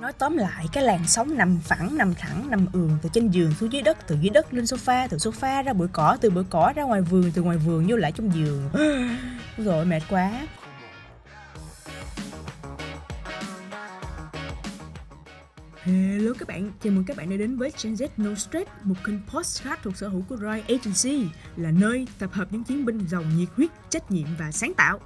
Nói tóm lại, cái làn sóng nằm phẳng, nằm thẳng, nằm ườn từ trên giường xuống dưới đất, từ dưới đất lên sofa, từ sofa ra bụi cỏ, từ bụi cỏ ra ngoài vườn, từ ngoài vườn vô lại trong giường. Rồi mệt quá. Hello các bạn, chào mừng các bạn đã đến với Gen Z No Stress, một kênh podcast thuộc sở hữu của Rai Agency, là nơi tập hợp những chiến binh giàu nhiệt huyết, trách nhiệm và sáng tạo.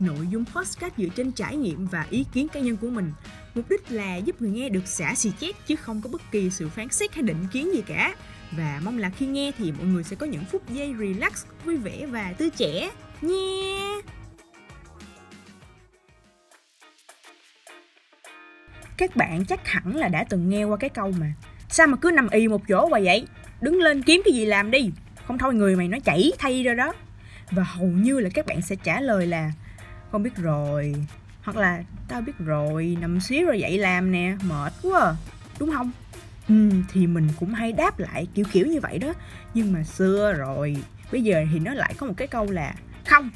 Nội dung podcast dựa trên trải nghiệm và ý kiến cá nhân của mình, mục đích là giúp người nghe được xả xì chét chứ không có bất kỳ sự phán xét hay định kiến gì cả. Và mong là khi nghe thì mọi người sẽ có những phút giây relax, vui vẻ và tươi trẻ nha. Các bạn chắc hẳn là đã từng nghe qua cái câu mà Sao mà cứ nằm y một chỗ hoài vậy Đứng lên kiếm cái gì làm đi Không thôi người mày nó chảy thay ra đó Và hầu như là các bạn sẽ trả lời là không biết rồi. Hoặc là tao biết rồi Nằm xíu rồi dậy làm nè Mệt quá. À. Đúng không? Ừ, thì mình cũng hay đáp lại kiểu kiểu như vậy đó. Nhưng mà xưa rồi Bây giờ thì nó lại có một cái câu là Không,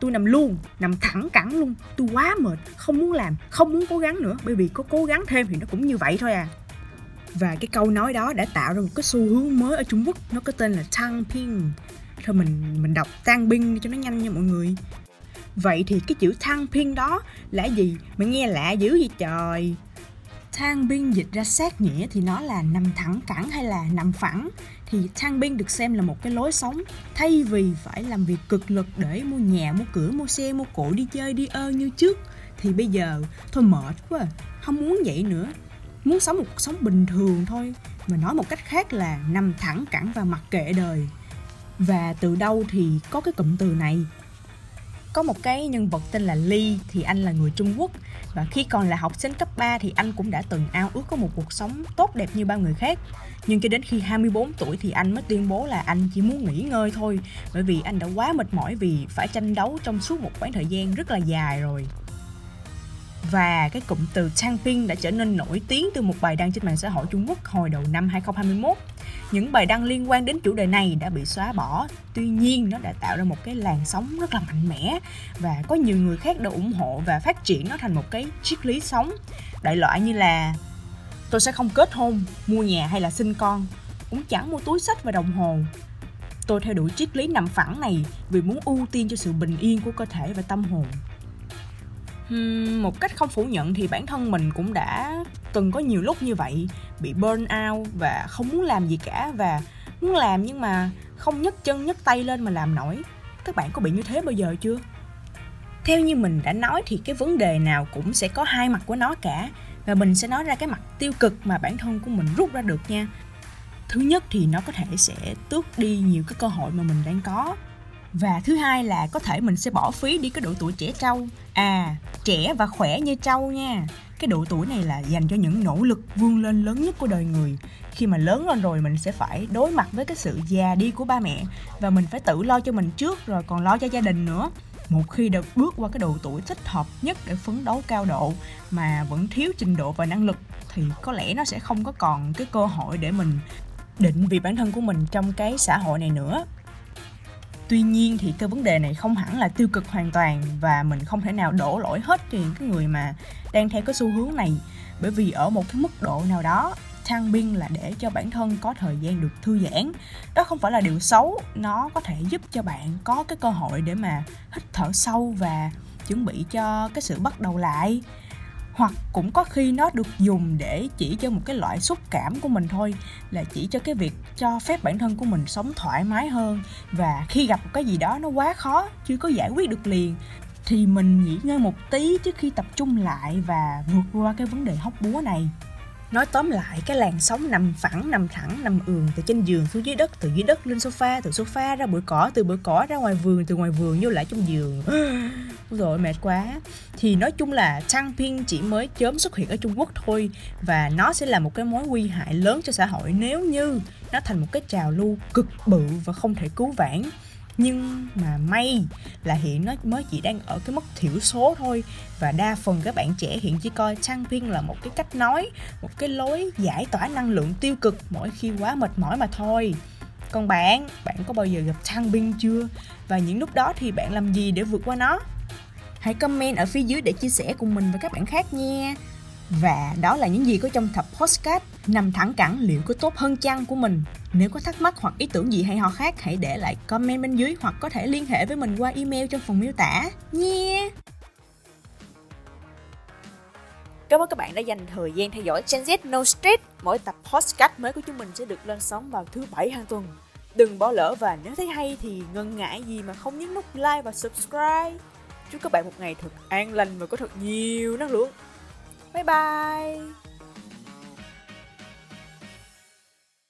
tôi nằm luôn nằm thẳng cẳng luôn. Tôi quá mệt không muốn làm không muốn cố gắng nữa. Bởi vì có cố gắng thêm thì nó cũng như vậy thôi à. Và cái câu nói đó đã tạo ra một cái xu hướng mới ở Trung Quốc. Nó có tên là Tang Ping. Thôi mình mình đọc Tang Ping cho nó nhanh nha mọi người vậy thì cái chữ thăng pin đó là gì? Mà nghe lạ dữ vậy trời. Thang binh dịch ra sát nghĩa thì nó là nằm thẳng cẳng hay là nằm phẳng? Thì thang binh được xem là một cái lối sống, thay vì phải làm việc cực lực để mua nhà, mua cửa, mua xe, mua cổ đi chơi, đi ơ như trước, thì bây giờ thôi mệt quá à, không muốn vậy nữa. Muốn sống một cuộc sống bình thường thôi, mà nói một cách khác là nằm thẳng cẳng và mặc kệ đời. Và từ đâu thì có cái cụm từ này? Có một cái nhân vật tên là Lee, thì anh là người Trung Quốc và khi còn là học sinh cấp 3 thì anh cũng đã từng ao ước có một cuộc sống tốt đẹp như bao người khác. Nhưng cho đến khi 24 tuổi thì anh mới tuyên bố là anh chỉ muốn nghỉ ngơi thôi bởi vì anh đã quá mệt mỏi vì phải tranh đấu trong suốt một khoảng thời gian rất là dài rồi. Và cái cụm từ Changping đã trở nên nổi tiếng từ một bài đăng trên mạng xã hội Trung Quốc hồi đầu năm 2021. Những bài đăng liên quan đến chủ đề này đã bị xóa bỏ, tuy nhiên nó đã tạo ra một cái làn sóng rất là mạnh mẽ và có nhiều người khác đã ủng hộ và phát triển nó thành một cái triết lý sống. Đại loại như là tôi sẽ không kết hôn, mua nhà hay là sinh con, cũng chẳng mua túi sách và đồng hồ. Tôi theo đuổi triết lý nằm phẳng này vì muốn ưu tiên cho sự bình yên của cơ thể và tâm hồn một cách không phủ nhận thì bản thân mình cũng đã từng có nhiều lúc như vậy, bị burn out và không muốn làm gì cả và muốn làm nhưng mà không nhấc chân, nhấc tay lên mà làm nổi. Các bạn có bị như thế bao giờ chưa? Theo như mình đã nói thì cái vấn đề nào cũng sẽ có hai mặt của nó cả và mình sẽ nói ra cái mặt tiêu cực mà bản thân của mình rút ra được nha. Thứ nhất thì nó có thể sẽ tước đi nhiều cái cơ hội mà mình đang có và thứ hai là có thể mình sẽ bỏ phí đi cái độ tuổi trẻ trâu. À trẻ và khỏe như trâu nha. Cái độ tuổi này là dành cho những nỗ lực vươn lên lớn nhất của đời người. Khi mà lớn lên rồi, mình sẽ phải đối mặt với cái sự già đi của ba mẹ. Và mình phải tự lo cho mình trước, rồi còn lo cho gia đình nữa. Một khi đã bước qua cái độ tuổi thích hợp nhất để phấn đấu cao độ mà vẫn thiếu trình độ và năng lực, thì có lẽ nó sẽ không có còn cái cơ hội để mình định vị bản thân của mình trong cái xã hội này nữa tuy nhiên thì cái vấn đề này không hẳn là tiêu cực hoàn toàn và mình không thể nào đổ lỗi hết cho những cái người mà đang theo cái xu hướng này. Bởi vì ở một cái mức độ nào đó thang biên là để cho bản thân có thời gian được thư giãn. Đó không phải là điều xấu, nó có thể giúp cho bạn có cái cơ hội để mà hít thở sâu và chuẩn bị cho cái sự bắt đầu lại hoặc cũng có khi nó được dùng để chỉ cho một cái loại xúc cảm của mình thôi, là chỉ cho cái việc cho phép bản thân của mình sống thoải mái hơn. Và khi gặp một cái gì đó nó quá khó, chưa có giải quyết được liền, thì mình nghỉ ngơi một tí trước khi tập trung lại và vượt qua cái vấn đề hóc búa này. Nói tóm lại, cái làn sóng nằm phẳng, nằm thẳng, nằm ườn từ trên giường xuống dưới đất, từ dưới đất lên sofa, từ sofa ra bụi cỏ, từ bụi cỏ ra ngoài vườn, từ ngoài vườn vô lại trong giường. Rồi mệt quá. Thì nói chung là Chang Pin chỉ mới chớm xuất hiện ở Trung Quốc thôi và nó sẽ là một cái mối nguy hại lớn cho xã hội nếu như nó thành một cái trào lưu cực bự và không thể cứu vãn nhưng mà may là hiện nó mới chỉ đang ở cái mức thiểu số thôi. Và đa phần các bạn trẻ hiện chỉ coi trang pin là một cái cách nói, một cái lối giải tỏa năng lượng tiêu cực mỗi khi quá mệt mỏi mà thôi. Còn bạn bạn có bao giờ gặp trang pin chưa? Và những lúc đó thì bạn làm gì để vượt qua nó? Hãy comment ở phía dưới để chia sẻ cùng mình và các bạn khác nha. Và đó là những gì có trong tập postcard nằm thẳng cẳng liệu có tốt hơn chăng của mình. Nếu có thắc mắc hoặc ý tưởng gì hay ho khác, hãy để lại comment bên dưới hoặc có thể liên hệ với mình qua email trong phần miêu tả nha. Cảm ơn các bạn đã dành thời gian theo dõi Gen Z No Street. Mỗi tập podcast mới của chúng mình sẽ được lên sóng vào thứ bảy hàng tuần. Đừng bỏ lỡ và nếu thấy hay thì ngần ngại gì mà không nhấn nút like và subscribe. Chúc các bạn một ngày thật an lành và có thật nhiều năng lượng. 拜拜。